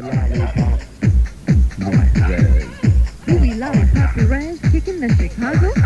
lollipop. Louie Lollipop Perez kicking the Chicago.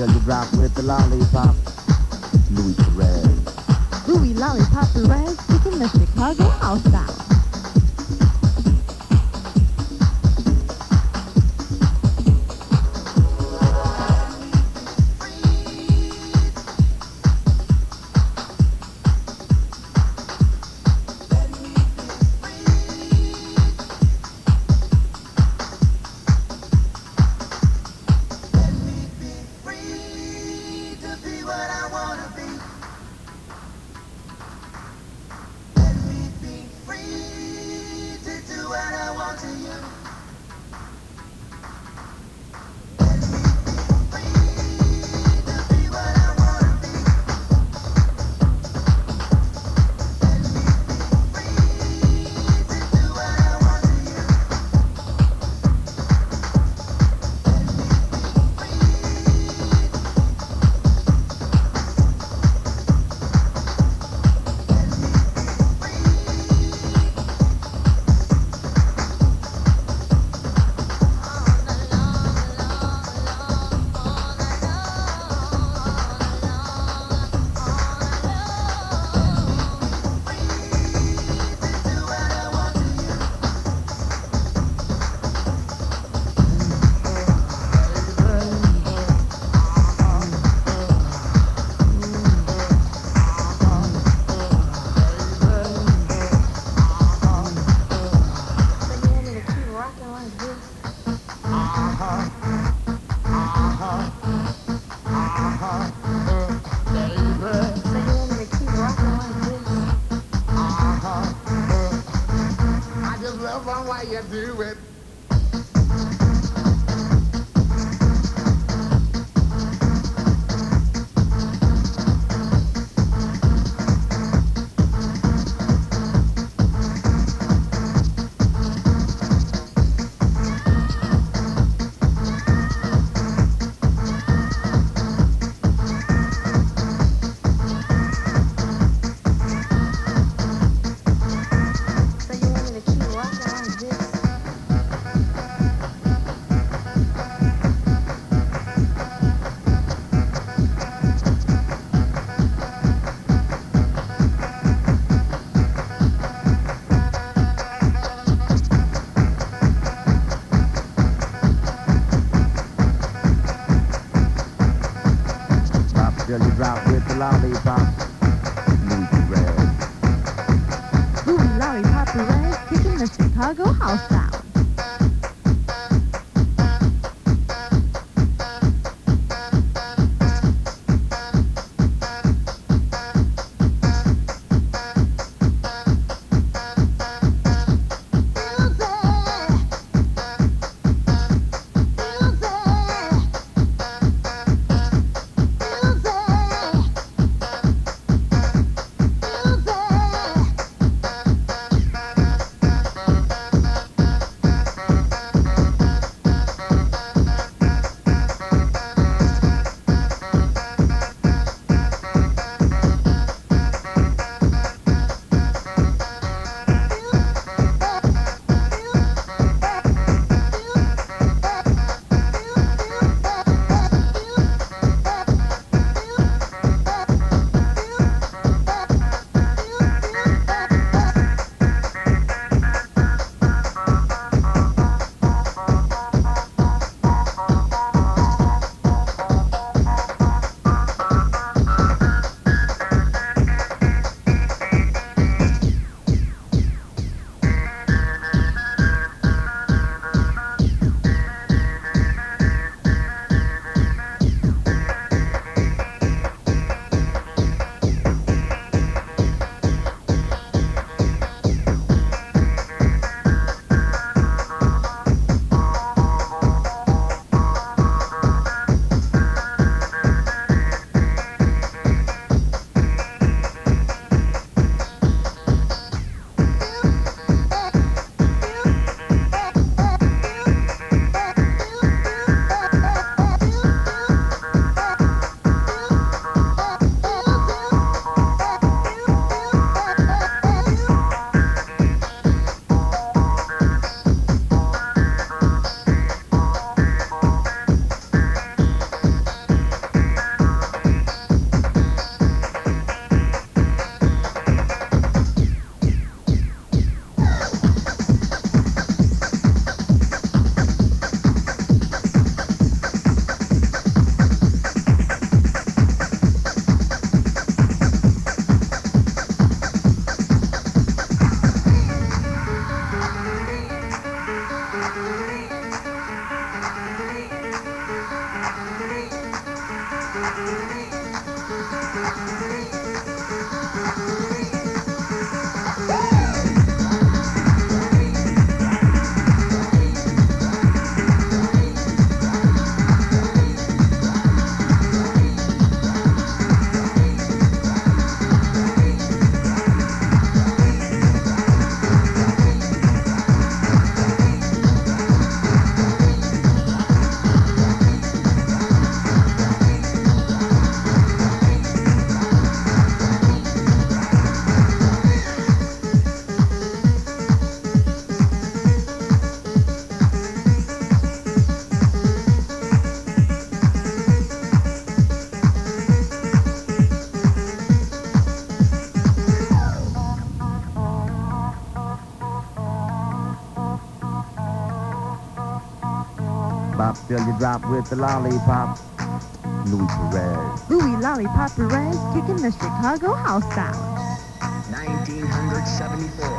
till you drop with the lollipop. Louie Perez. Louie Lollipop Perez, chicken the Chicago house style. lollipop lollipop kicking the Chicago house style. drop with the lollipop. Louie Perez. Louie Lollipop Perez kicking the Chicago house sound. 1974.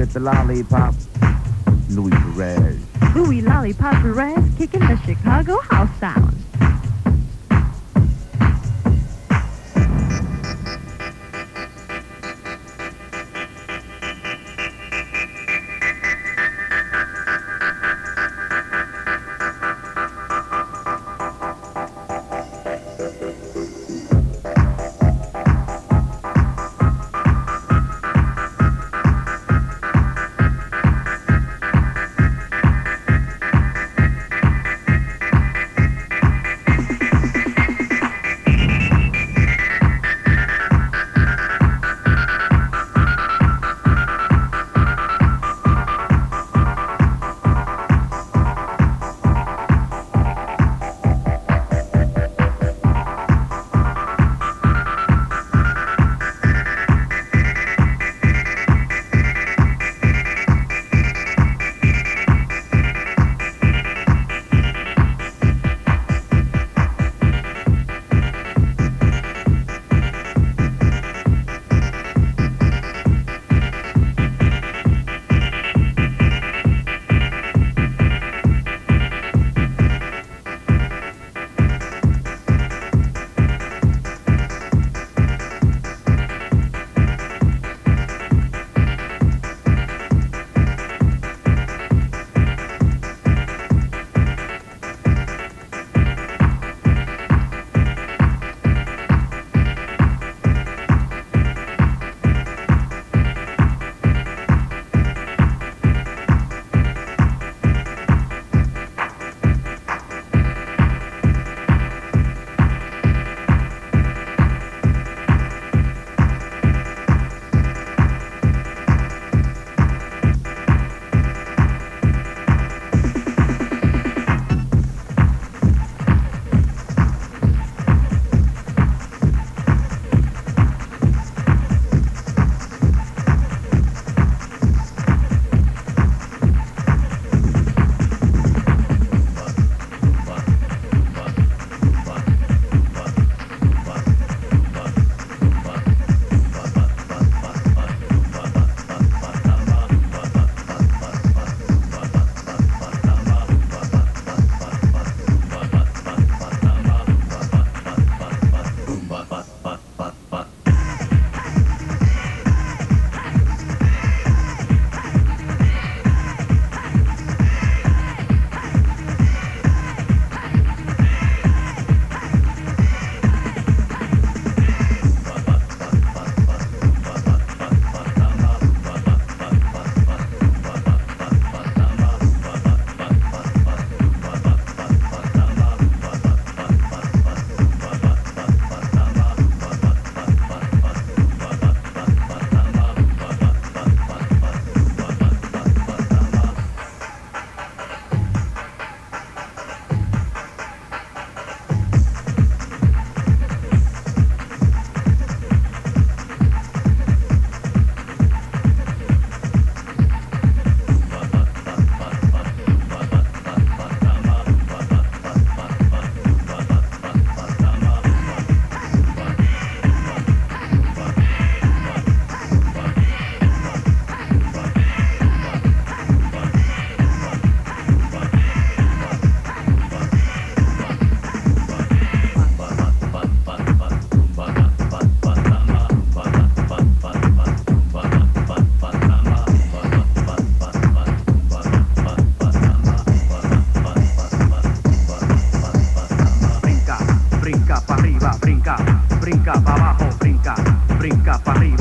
With the lollipop. Louie Perez. Louie Lollipop Perez kicking the Chicago house sound.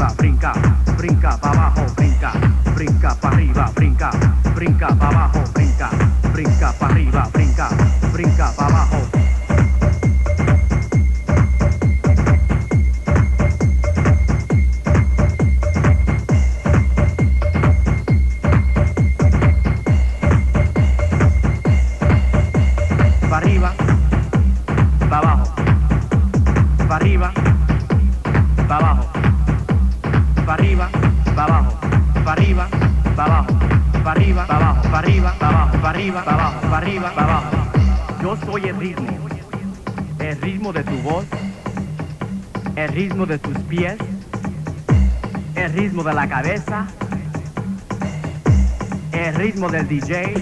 Brinca, brinca para abajo, brinca, brinca para arriba, brinca, brinca para abajo, brinca, brinca para arriba, brinca, brinca para abajo. Ritmo de tus pies, el ritmo de la cabeza, el ritmo del DJ.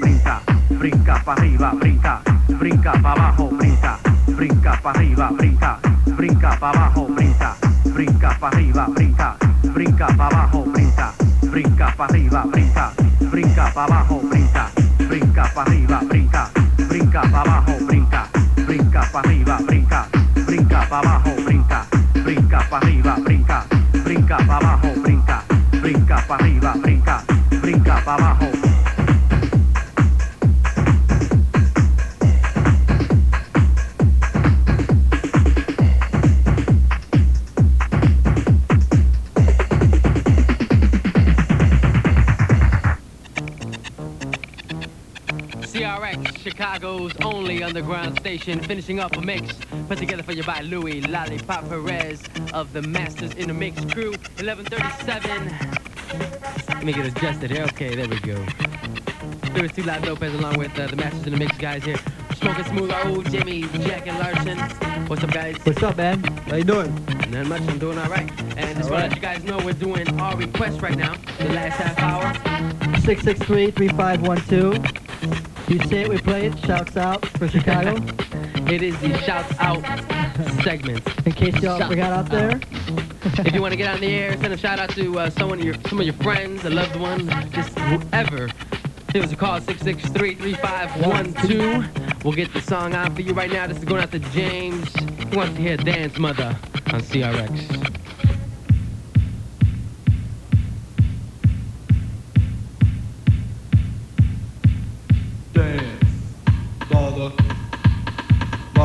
Brinca, brinca para arriba, brinca, brinca para abajo, brinca, brinca para arriba, brinca, brinca para abajo, brinca, brinca para arriba, brinca, brinca para abajo, brinca, brinca para arriba, brinca, brinca para abajo, brinca, brinca para arriba, brinca, brinca para abajo, brinca, brinca para arriba, brinca, brinca para abajo, brinca, brinca para arriba, brinca, brinca para abajo, brinca, brinca para arriba, brinca, brinca para abajo. Underground station, finishing up a mix put together for you by Louie Lollipop Perez of the Masters in the Mix crew. 1137. Let me get adjusted here. Okay, there we go. There was two Live Lopez along with uh, the Masters in the Mix guys here. Smoking smooth, old Jimmy, Jack, and Larson. What's up, guys? What's up, man? How you doing? Not much, I'm doing all right. And just want to let you guys know we're doing our request right now, the last half hour. 663-3512. You say it, we play it. Shouts out for Chicago. It is the shout out segment. In case y'all Shout forgot out there. if you want to get on the air, send a shout out to uh, someone your, some of your friends, a loved one, just whoever. Give us a call, 663-3512. We'll get the song on for you right now. This is going out to James. He wants to hear Dance Mother on CRX.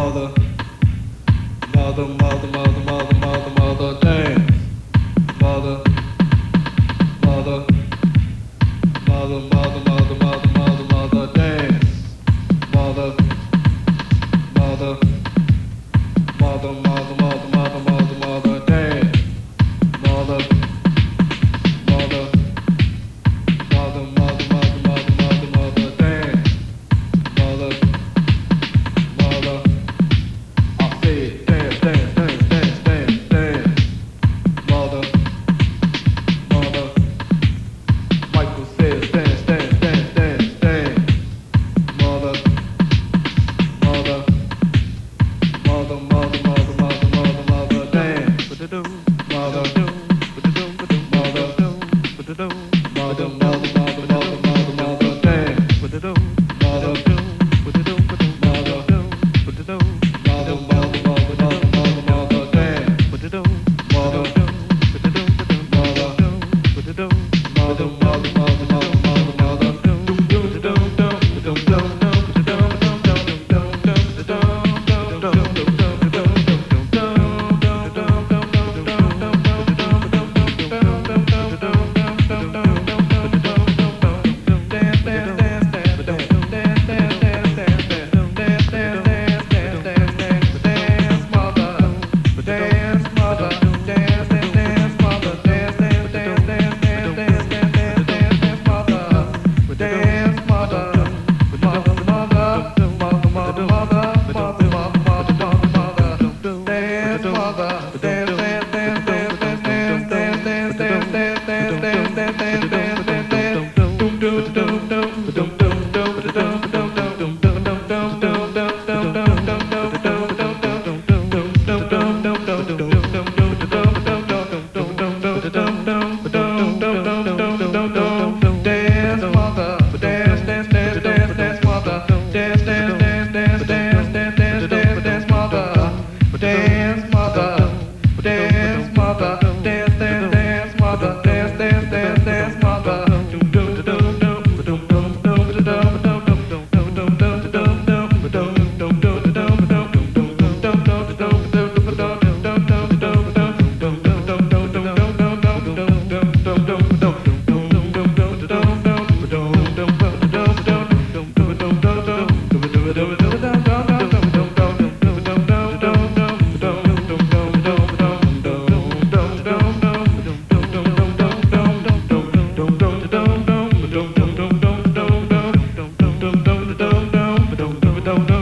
aldım aldım aldım aldım aldım aldım aldım do do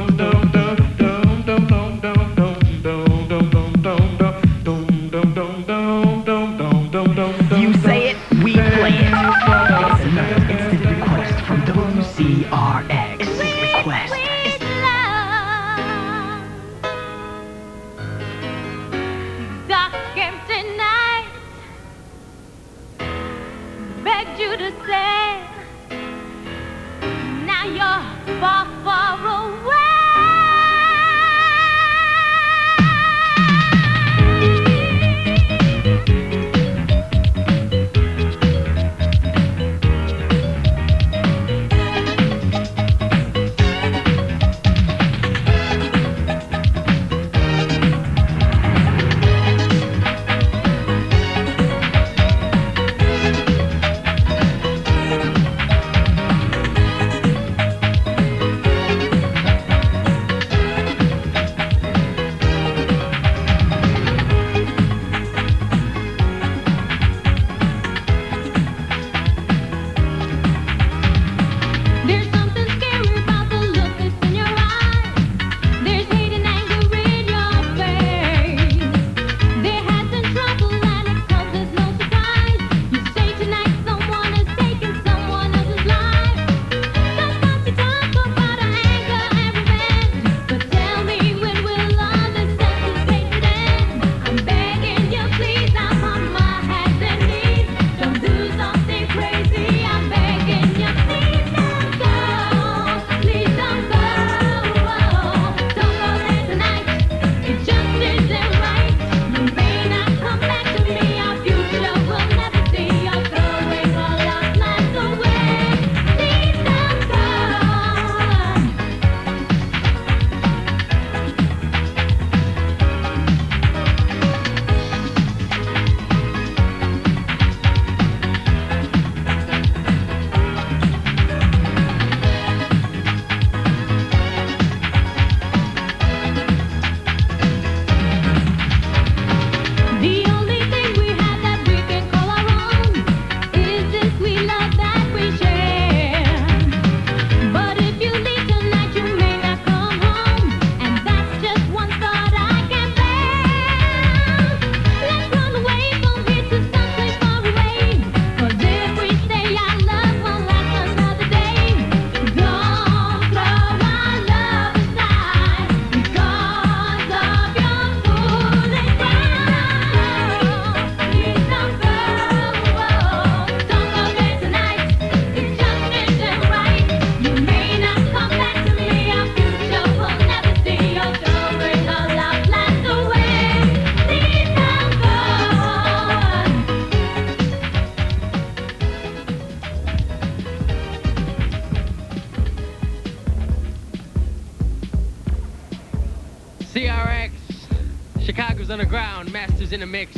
in the mix.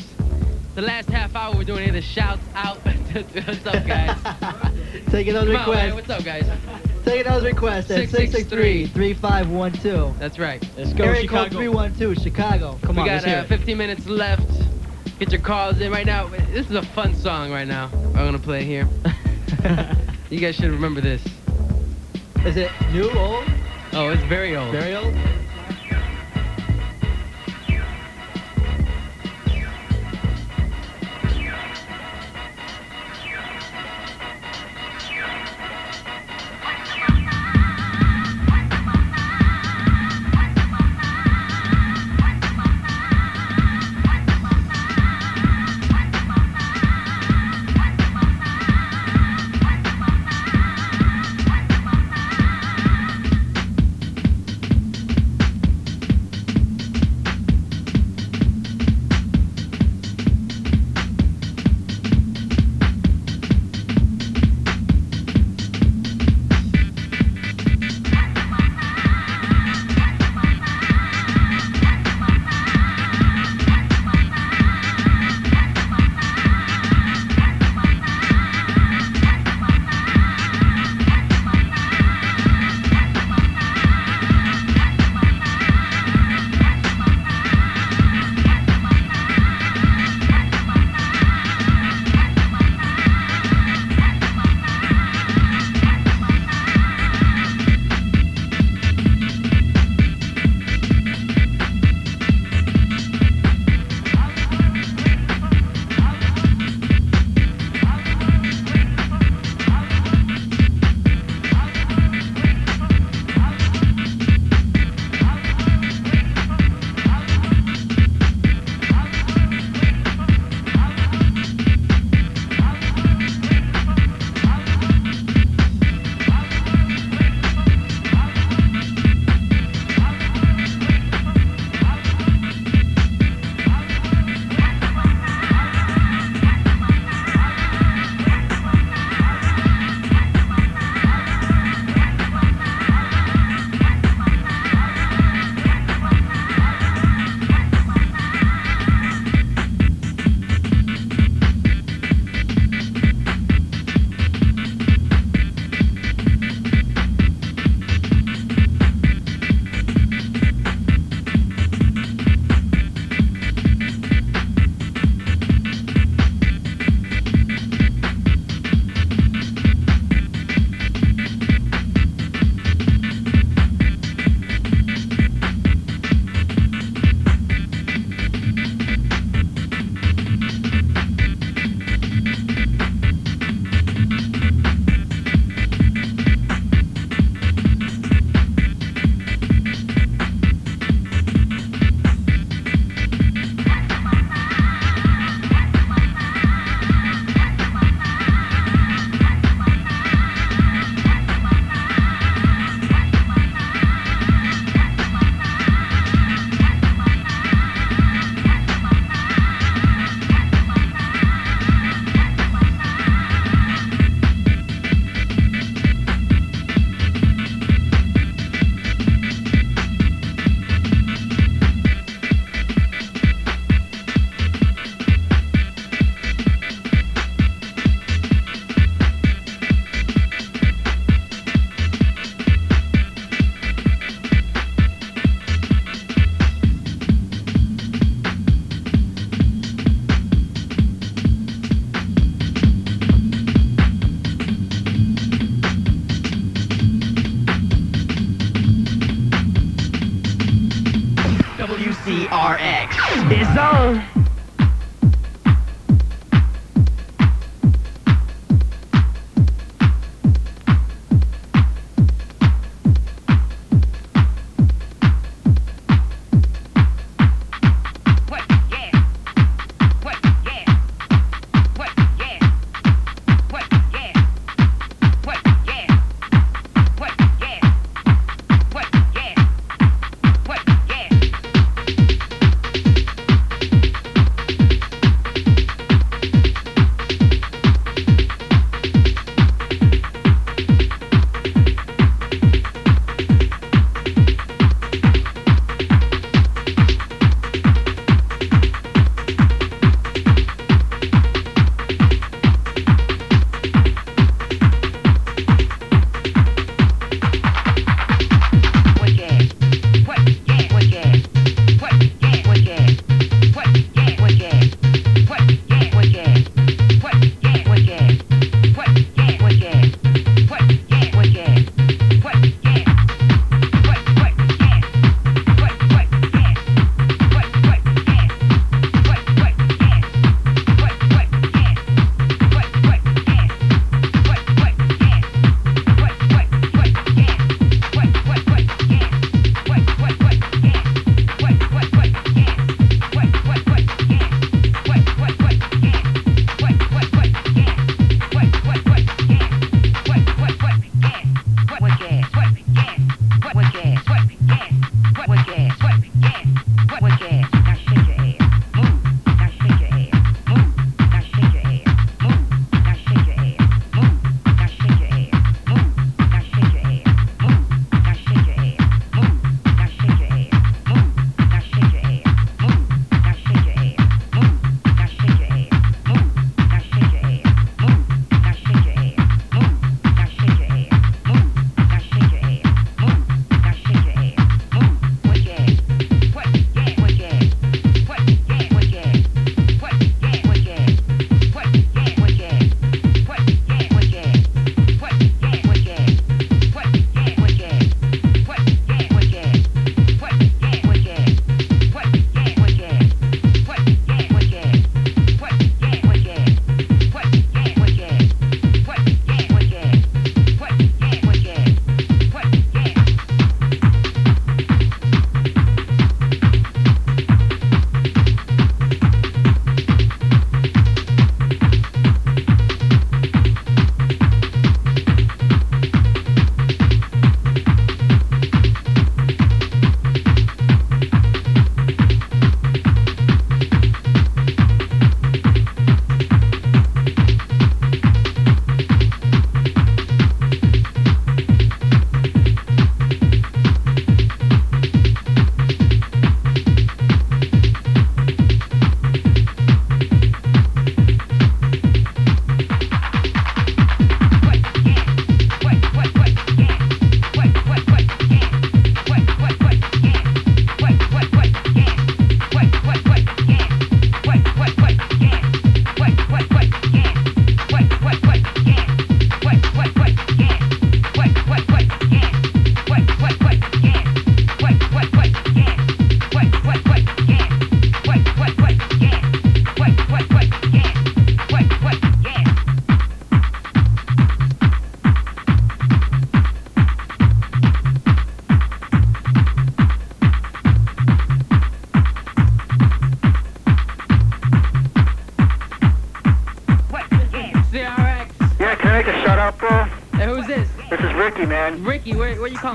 The last half hour we're doing here, the shouts out. what's up, guys? Taking those requests. On. What's up, guys? Taking those requests at 663-3512. That's right. Let's go, Area Chicago. code 312, Chicago. Come we on, got, let's uh, hear 15 minutes left. Get your calls in right now. This is a fun song right now. I'm going to play here. you guys should remember this. Is it new, old? Oh, it's very old. Very old?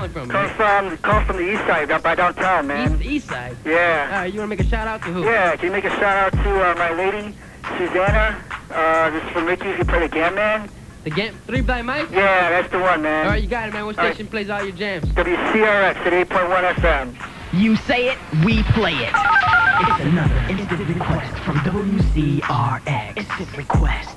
Calling from? Call man? from call from the east side, up by downtown, man. East, east side. Yeah. All right, you want to make a shout out to who? Yeah, can you make a shout out to uh, my lady, Susanna? Uh, this is from Ricky. You play the Gam Man. The game, Three Blind Mike? Yeah, that's the one, man. All right, you got it, man. What All right. station plays all your jams? WCRX at 8.1 FM. You say it, we play it. It's another instant request from WCRX. Instant request.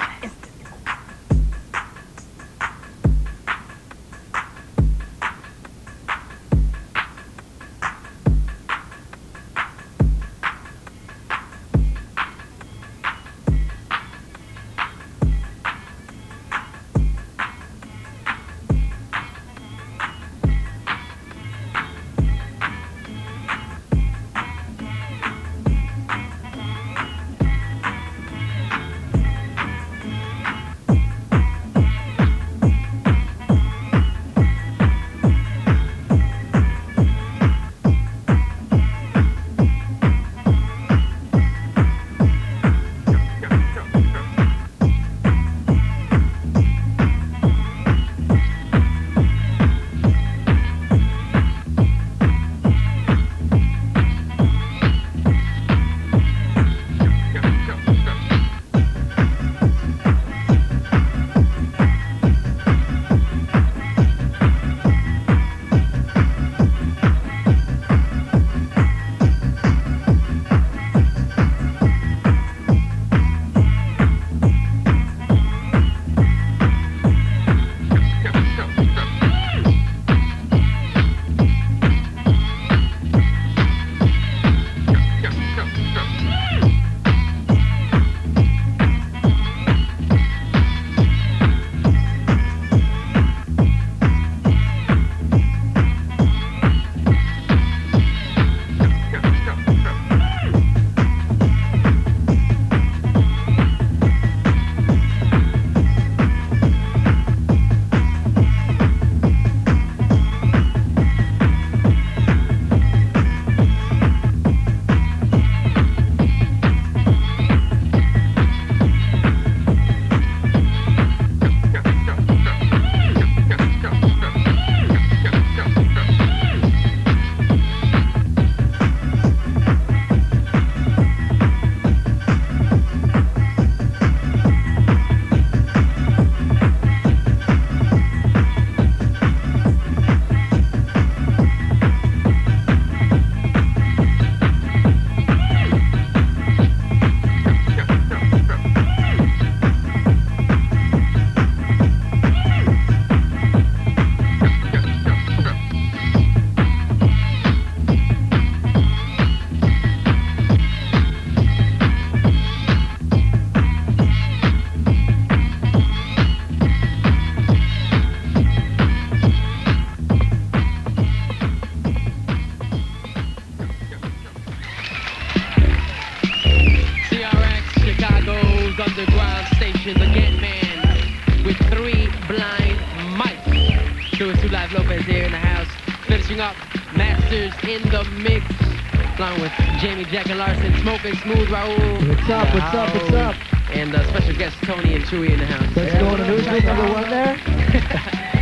Larson, Smooth Raul. What's up, what's up, what's up? And uh, special guest Tony and Chewy in the house. Let's go on to newsroom number one there.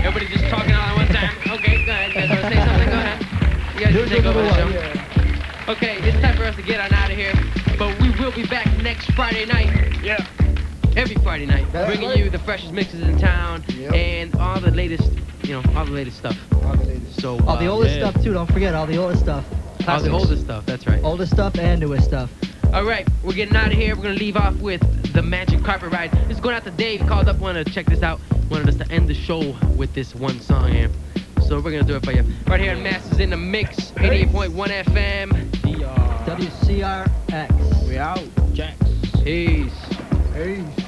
Everybody just talking all at one time. Okay, go ahead. You guys want to say something? Go ahead. You guys can take over the show. Okay, it's time for us to get on out of here. But we will be back next Friday night. Yeah. Every Friday night, That's bringing right. you the freshest mixes in town Yep. and all the latest, you know, all the latest stuff. All the latest. So All the uh, oldest yeah. stuff too. Don't forget all the oldest stuff. all the oldest stuff. That's right. Oldest stuff and newest stuff. All right, we're getting out of here. We're gonna leave off with the Magic Carpet Ride. This is going out to Dave. He called up, wanted to check this out. Wanted us to end the show with this one song here. So we're gonna do it for you. Right here in Masters in the Mix, 88.1 FM. WCRX. We out. Jax. Peace. Peace.